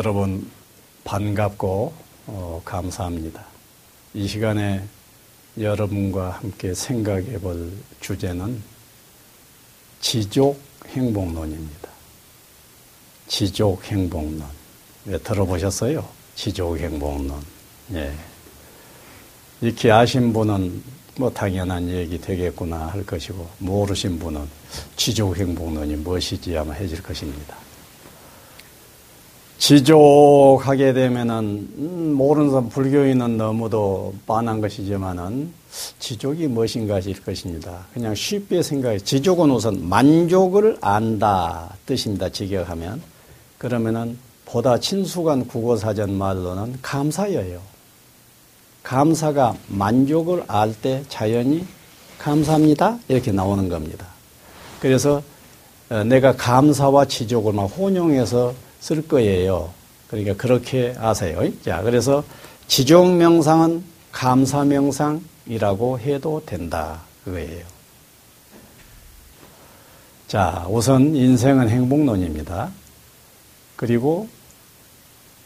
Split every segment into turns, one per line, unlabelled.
여러분 반갑고 어, 감사합니다. 이 시간에 여러분과 함께 생각해 볼 주제는 지족 행복론입니다. 지족 행복론. 왜 들어보셨어요? 지족 행복론. 예. 익히 아신 분은 뭐 당연한 얘기 되겠구나 할 것이고 모르신 분은 지족 행복론이 무엇이지 아마 해질 것입니다. 지족하게 되면은 음, 모르는 사람 불교인은 너무도 빤한 것이지만은 지족이 무엇인가 하실 것입니다. 그냥 쉽게 생각해 지족은 우선 만족을 안다 뜻입니다. 직역하면 그러면은 보다 친숙한 국어사전 말로는 감사여요. 감사가 만족을 알 때 자연히 감사합니다 이렇게 나오는 겁니다. 그래서 어, 내가 감사와 지족을 막 혼용해서 쓸 거예요. 그러니까 그렇게 아세요. 자, 그래서 지종 명상은 감사 명상이라고 해도 된다. 그거예요. 자, 우선 인생은 행복론입니다. 그리고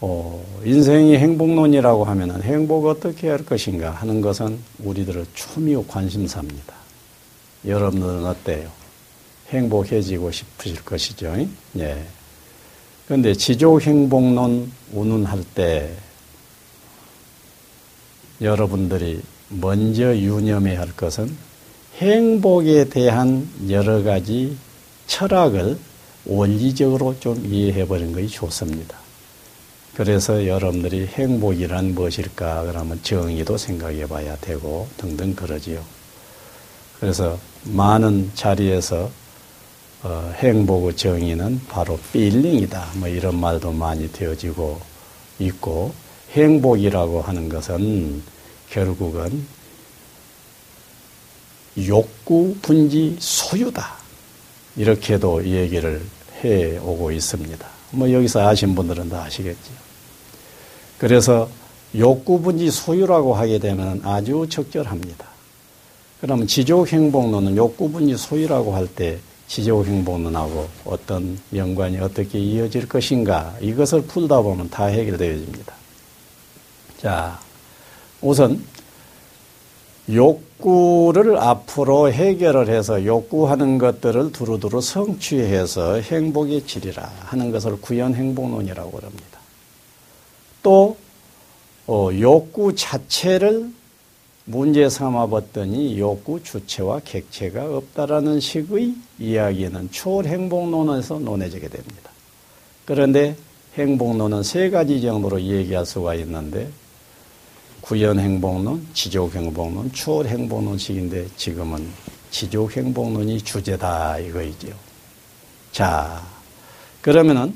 어, 인생이 행복론이라고 하면 행복 어떻게 할 것인가 하는 것은 우리들의 초미의 관심사입니다. 여러분들은 어때요? 행복해지고 싶으실 것이죠? 예. 그런데 지조행복론 운운할 때 여러분들이 먼저 유념해야 할 것은 행복에 대한 여러 가지 철학을 원리적으로 좀 이해해 버린 것이 좋습니다. 그래서 여러분들이 행복이란 무엇일까 그러면 정의도 생각해 봐야 되고 등등 그러지요. 그래서 많은 자리에서 어, 행복의 정의는 바로 필링이다. 뭐 이런 말도 많이 되어지고 있고 행복이라고 하는 것은 결국은 욕구 분지 소유다. 이렇게도 얘기를 해 오고 있습니다. 뭐 여기서 아신 분들은 다 아시겠죠. 그래서 욕구 분지 소유라고 하게 되면 아주 적절합니다. 그러면 지족 행복론은 욕구 분지 소유라고 할때 지적 행복론하고 어떤 연관이 어떻게 이어질 것인가 이것을 풀다 보면 다 해결되어집니다. 자, 우선 욕구를 앞으로 해결을 해서 욕구하는 것들을 두루두루 성취해서 행복의 질이라 하는 것을 구현 행복론이라고 합니다. 또 어, 욕구 자체를 문제 삼아 봤더니 욕구 주체와 객체가 없다라는 식의 이야기는 초월 행복론에서 논해지게 됩니다. 그런데 행복론은 세 가지 정도로 얘기할 수가 있는데 구현 행복론, 지족 행복론, 초월 행복론식인데 지금은 지족 행복론이 주제다 이거이죠. 자, 그러면은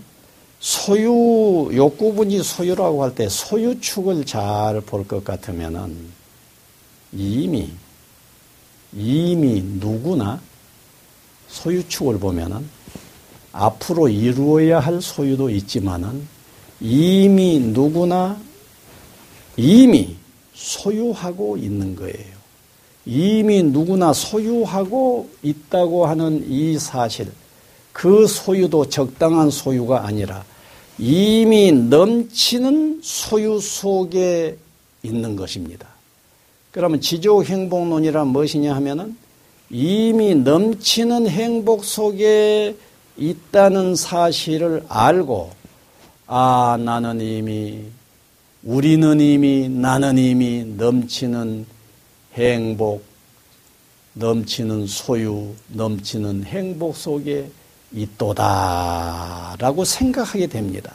소유 욕구분이 소유라고 할 때 소유축을 잘 볼 것 같으면은 이미 이미 누구나 소유축을 보면은 앞으로 이루어야 할 소유도 있지만은 이미 누구나 이미 소유하고 있는 거예요. 이미 누구나 소유하고 있다고 하는 이 사실, 그 소유도 적당한 소유가 아니라 이미 넘치는 소유 속에 있는 것입니다. 그러면 지조 행복론이란 무엇이냐 하면은 이미 넘치는 행복 속에 있다는 사실을 알고 아 나는 이미 우리는 이미 나는 이미 넘치는 행복 넘치는 소유 넘치는 행복 속에 있도다라고 생각하게 됩니다.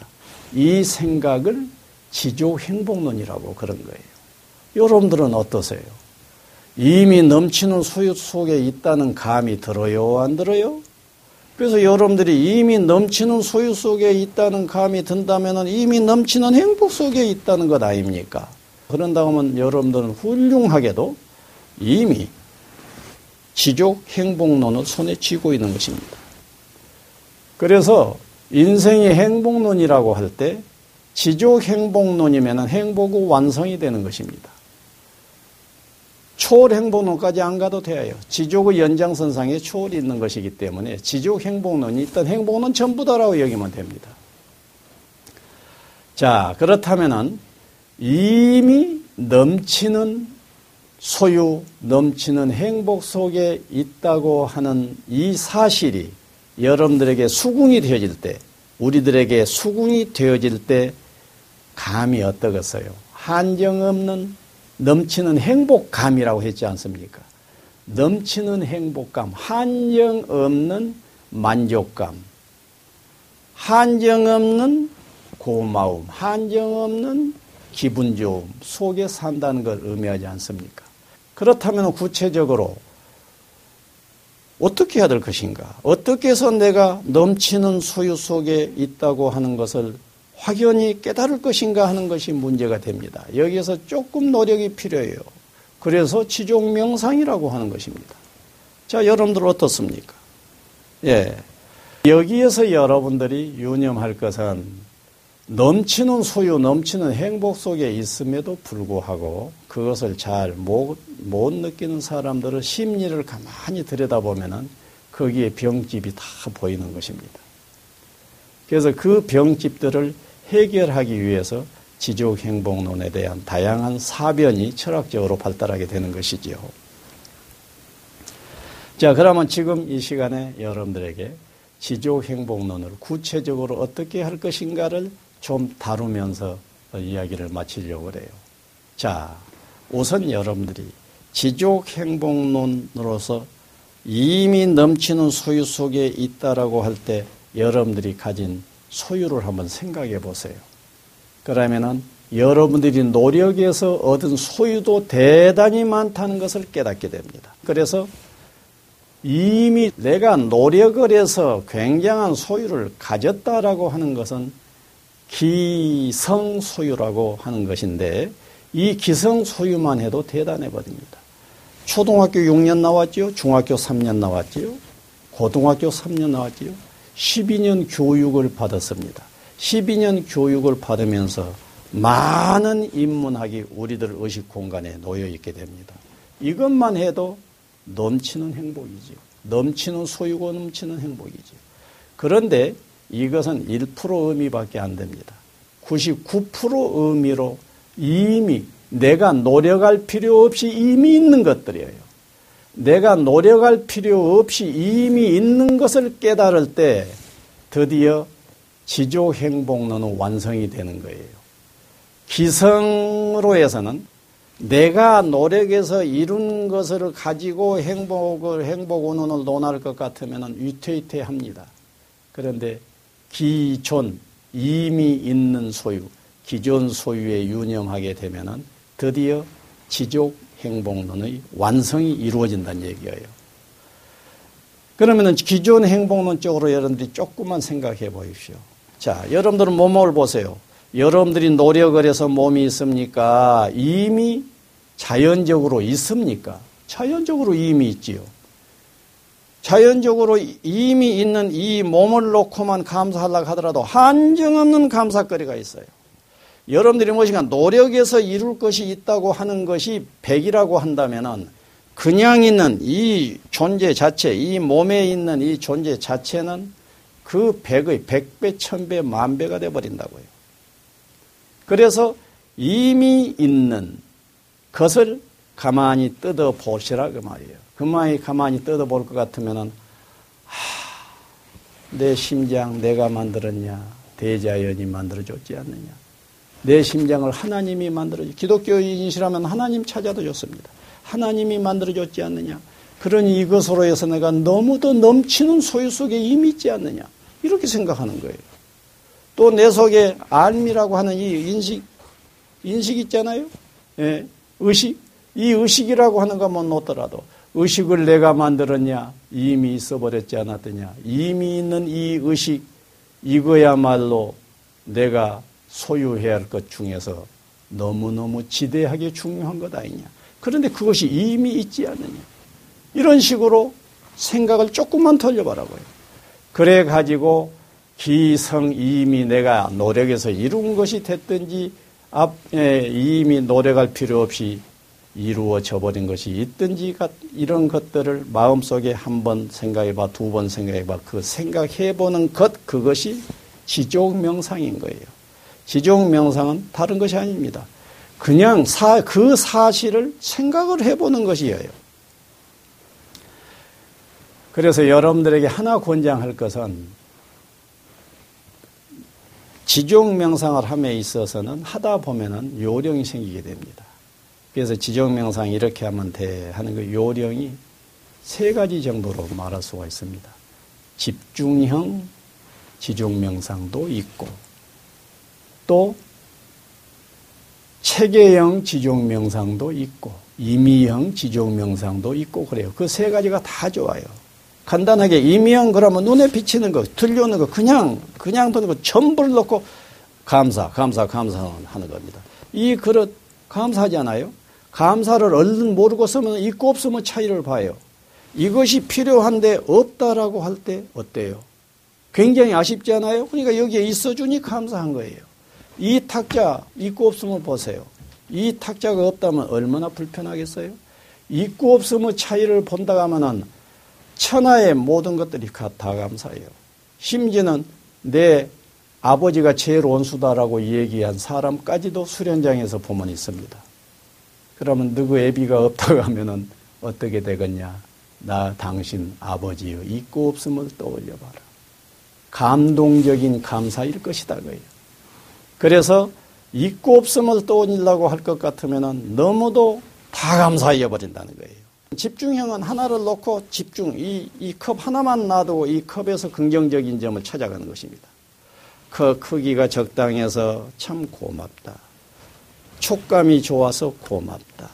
이 생각을 지조 행복론이라고 그런 거예요. 여러분들은 어떠세요? 이미 넘치는 소유 속에 있다는 감이 들어요? 안 들어요? 그래서 여러분들이 이미 넘치는 소유 속에 있다는 감이 든다면 이미 넘치는 행복 속에 있다는 것 아닙니까? 그런다 면 여러분들은 훌륭하게도 이미 지족 행복론을 손에 쥐고 있는 것입니다. 그래서 인생의 행복론이라고 할 때 지족 행복론이면 행복의 완성이 되는 것입니다. 초월 행복론까지 안 가도 돼요. 지족의 연장선상에 초월이 있는 것이기 때문에 지족 행복론이 있던 행복론 전부 다라고 여기면 됩니다. 자, 그렇다면은 이미 넘치는 소유, 넘치는 행복 속에 있다고 하는 이 사실이 여러분들에게 수긍이 되어질 때, 우리들에게 수긍이 되어질 때 감이 어떠겠어요? 한정 없는 넘치는 행복감이라고 했지 않습니까? 넘치는 행복감, 한정 없는 만족감, 한정 없는 고마움, 한정 없는 기분 좋음 속에 산다는 걸 의미하지 않습니까? 그렇다면 구체적으로 어떻게 해야 될 것인가? 어떻게 해서 내가 넘치는 소유 속에 있다고 하는 것을 확연히 깨달을 것인가 하는 것이 문제가 됩니다. 여기에서 조금 노력이 필요해요. 그래서 지종 명상이라고 하는 것입니다. 자, 여러분들 어떻습니까? 예. 여기에서 여러분들이 유념할 것은 넘치는 소유, 넘치는 행복 속에 있음에도 불구하고 그것을 잘못못 느끼는 사람들의 심리를 가만히 들여다보면은 거기에 병집이 다 보이는 것입니다. 그래서 그 병집들을 해결하기 위해서 지족 행복론에 대한 다양한 사변이 철학적으로 발달하게 되는 것이지요. 자, 그러면 지금 이 시간에 여러분들에게 지족 행복론을 구체적으로 어떻게 할 것인가를 좀 다루면서 이야기를 마치려고 그래요. 자, 우선 여러분들이 지족 행복론으로서 이미 넘치는 소유 속에 있다라고 할 때 여러분들이 가진 소유를 한번 생각해 보세요. 그러면은 여러분들이 노력에서 얻은 소유도 대단히 많다는 것을 깨닫게 됩니다. 그래서 이미 내가 노력을 해서 굉장한 소유를 가졌다라고 하는 것은 기성 소유라고 하는 것인데 이 기성 소유만 해도 대단해 버립니다. 초등학교 6년 나왔지요. 중학교 3년 나왔지요. 고등학교 3년 나왔지요. 12년 교육을 받았습니다. 12년 교육을 받으면서 많은 인문학이 우리들 의식 공간에 놓여 있게 됩니다. 이것만 해도 넘치는 행복이죠. 넘치는 소유고 넘치는 행복이죠. 그런데 이것은 1% 의미밖에 안 됩니다. 99% 의미로 이미 내가 노력할 필요 없이 이미 있는 것들이에요. 내가 노력할 필요 없이 이미 있는 것을 깨달을 때 드디어 지조 행복론은 완성이 되는 거예요. 기성으로 해서는 내가 노력해서 이룬 것을 가지고 행복을 행복 운운을 논할 것 같으면 위태위태합니다. 그런데 기존 이미 있는 소유, 기존 소유에 유념하게 되면 드디어 지족 행복론의 완성이 이루어진다는 얘기예요. 그러면 기존 행복론 쪽으로 여러분들이 조금만 생각해 보십시오. 자, 여러분들은 몸을 보세요. 여러분들이 노력을 해서 몸이 있습니까? 이미 자연적으로 있습니까? 자연적으로 이미 있지요. 자연적으로 이미 있는 이 몸을 놓고만 감사하려고 하더라도 한정없는 감사거리가 있어요. 여러분들이 무엇인가 노력해서 이룰 것이 있다고 하는 것이 백이라고 한다면은 그냥 있는 이 존재 자체, 이 몸에 있는 이 존재 자체는 그 백의 백배, 천배, 만배가 되어버린다고요. 그래서 이미 있는 것을 가만히 뜯어 보시라 그 말이에요. 그만이 가만히 뜯어 볼 것 같으면은 하, 내 심장 내가 만들었냐 대자연이 만들어줬지 않느냐 내 심장을 하나님이 만들어 기독교인이시라면 하나님 찾아도 좋습니다. 하나님이 만들어줬지 않느냐. 그러니 이것으로 해서 내가 너무도 넘치는 소유 속에 이미 있지 않느냐. 이렇게 생각하는 거예요. 또 내 속에 알미라고 하는 이 인식, 인식 있잖아요. 예, 의식. 이 의식이라고 하는 것만 놓더라도 의식을 내가 만들었냐? 이미 있어버렸지 않았더냐? 이미 있는 이 의식, 이거야말로 내가 소유해야 할 것 중에서 너무너무 지대하게 중요한 것 아니냐. 그런데 그것이 이미 있지 않느냐. 이런 식으로 생각을 조금만 돌려보라고요. 그래 가지고 기성 이미 내가 노력해서 이룬 것이 됐든지 앞에 이미 노력할 필요 없이 이루어져 버린 것이 있든지 이런 것들을 마음속에 한 번 생각해 봐 두 번 생각해 봐 그 생각해 보는 것 그것이 지족 명상인 거예요. 지종 명상은 다른 것이 아닙니다. 그냥 사, 그 사실을 생각을 해보는 것이에요. 그래서 여러분들에게 하나 권장할 것은 지종 명상을 함에 있어서는 하다 보면은 요령이 생기게 됩니다. 그래서 지종 명상 이렇게 하면 돼 하는 그 요령이 세 가지 정도로 말할 수가 있습니다. 집중형 지종 명상도 있고 또 체계형 지종 명상도 있고 임의형 지종 명상도 있고 그래요. 그 세 가지가 다 좋아요. 간단하게 임의형 그러면 눈에 비치는 거, 들려오는 거 그냥 그냥 보는 거 전부를 넣고 감사, 감사, 감사하는 겁니다. 이 그릇 감사하잖아요. 감사를 얼른 모르고 쓰면 있고 없으면 차이를 봐요. 이것이 필요한데 없다라고 할 때 어때요? 굉장히 아쉽지 않아요? 그러니까 여기에 있어주니 감사한 거예요. 이 탁자 있고 없으면 보세요. 이 탁자가 없다면 얼마나 불편하겠어요? 있고 없으면 차이를 본다 하면은 천하의 모든 것들이 다 감사해요. 심지어는 내 아버지가 제일 원수다라고 얘기한 사람까지도 수련장에서 보면 있습니다. 그러면 누구 애비가 없다고 하면은 어떻게 되겠냐? 나 당신 아버지여 있고 없음을 떠올려 봐라. 감동적인 감사일 것이다 그예요. 그래서 있고 없음을 떠올리려고 할 것 같으면 너무도 다 감사해 버린다는 거예요. 집중형은 하나를 놓고 집중, 이, 이 컵 하나만 놔두고 이 컵에서 긍정적인 점을 찾아가는 것입니다. 그 크기가 적당해서 참 고맙다. 촉감이 좋아서 고맙다.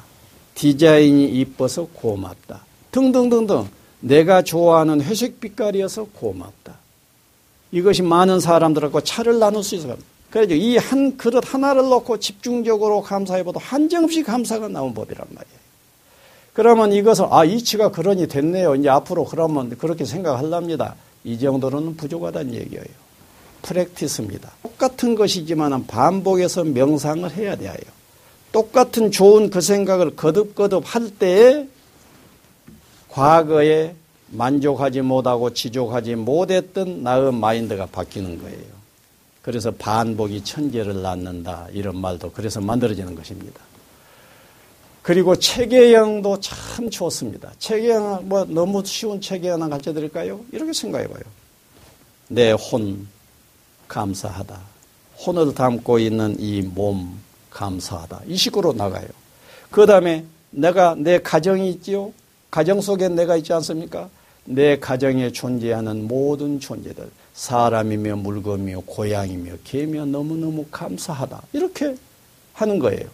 디자인이 이뻐서 고맙다. 등등등등. 내가 좋아하는 회색 빛깔이어서 고맙다. 이것이 많은 사람들하고 차를 나눌 수 있어요. 그래서 이 한 그릇 하나를 놓고 집중적으로 감사해봐도 한정없이 감사가 나온 법이란 말이에요. 그러면 이것을 아 이치가 그러니 됐네요. 이제 앞으로 그러면 그렇게 생각할랍니다. 이 정도로는 부족하다는 얘기예요. 프랙티스입니다. 똑같은 것이지만 반복해서 명상을 해야 돼요. 똑같은 좋은 그 생각을 거듭거듭 할 때에 과거에 만족하지 못하고 지족하지 못했던 나의 마인드가 바뀌는 거예요. 그래서 반복이 천재를 낳는다. 이런 말도 그래서 만들어지는 것입니다. 그리고 체계형도 참 좋습니다. 체계형, 뭐 너무 쉬운 체계 하나 가르쳐 드릴까요? 이렇게 생각해 봐요. 내 혼, 감사하다. 혼을 담고 있는 이 몸, 감사하다. 이 식으로 나가요. 그 다음에 내가 내 가정이 있지요? 가정 속에 내가 있지 않습니까? 내 가정에 존재하는 모든 존재들, 사람이며 물건이며 고양이며 개며 너무너무 감사하다. 이렇게 하는 거예요.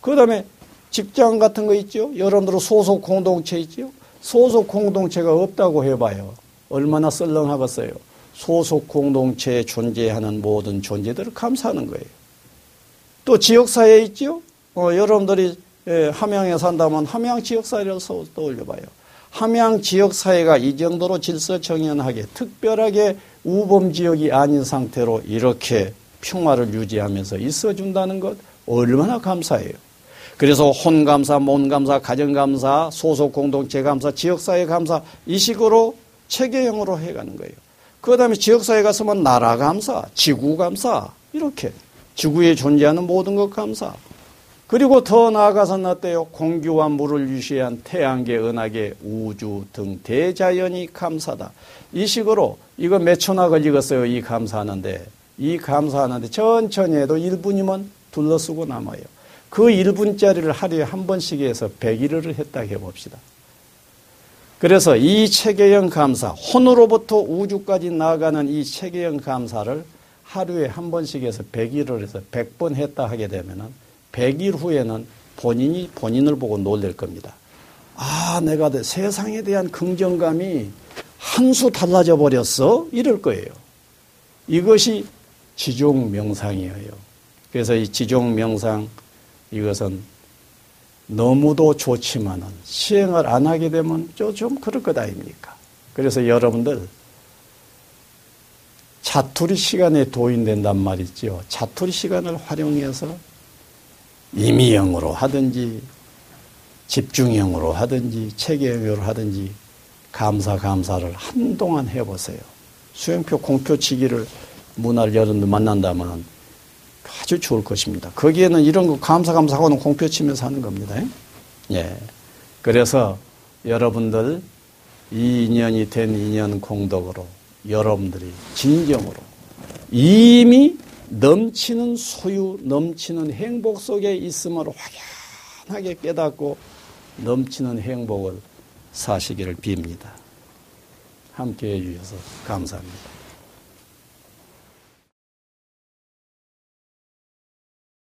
그 다음에 직장 같은 거 있죠? 여러분들 소속 공동체 있죠? 소속 공동체가 없다고 해봐요. 얼마나 썰렁하겠어요. 소속 공동체에 존재하는 모든 존재들을 감사하는 거예요. 또 지역사회 있죠? 어, 여러분들이 예, 함양에 산다면 함양 지역사회를 떠올려봐요. 함양 지역 사회가 이 정도로 질서정연하게 특별하게 우범 지역이 아닌 상태로 이렇게 평화를 유지하면서 있어준다는 것 얼마나 감사해요. 그래서 혼감사, 몸감사, 가정감사, 소속 공동체 감사, 지역사회 감사 이 식으로 체계형으로 해가는 거예요. 그 다음에 지역사회 가서면 나라 감사, 지구 감사 이렇게 지구에 존재하는 모든 것 감사. 그리고 더 나아가서 어때요? 공기와 물을 유시한 태양계, 은하계, 우주 등 대자연이 감사다. 이 식으로 이거 몇 초나 걸리겠어요? 이 감사하는데. 이 감사하는데 천천히 해도 1분이면 둘러쓰고 남아요. 그 1분짜리를 하루에 한 번씩 해서 100일을 했다 해봅시다. 그래서 이 체계형 감사, 혼으로부터 우주까지 나아가는 이 체계형 감사를 하루에 한 번씩 해서 100일을 해서 100번 했다 하게 되면은 100일 후에는 본인이 본인을 보고 놀랄 겁니다. 아, 내가 세상에 대한 긍정감이 한 수 달라져 버렸어? 이럴 거예요. 이것이 지종 명상이에요. 그래서 이 지종 명상 이것은 너무도 좋지만은 시행을 안 하게 되면 좀 그럴 것 아닙니까? 그래서 여러분들 자투리 시간에 도인된단 말이죠. 자투리 시간을 활용해서 임의형으로 하든지 집중형으로 하든지 체계형으로 하든지 감사 감사를 한동안 해보세요. 수행표 공표치기를 문화를 여러분들 만난다면 아주 좋을 것입니다. 거기에는 이런 거 감사 감사하고는 공표 치면서 하는 겁니다. 예. 그래서 여러분들 이 인연이 된 인연 공덕으로 여러분들이 진정으로 이미 넘치는 소유, 넘치는 행복 속에 있음을 확연하게 깨닫고 넘치는 행복을 사시기를 빕니다. 함께 해주셔서 감사합니다.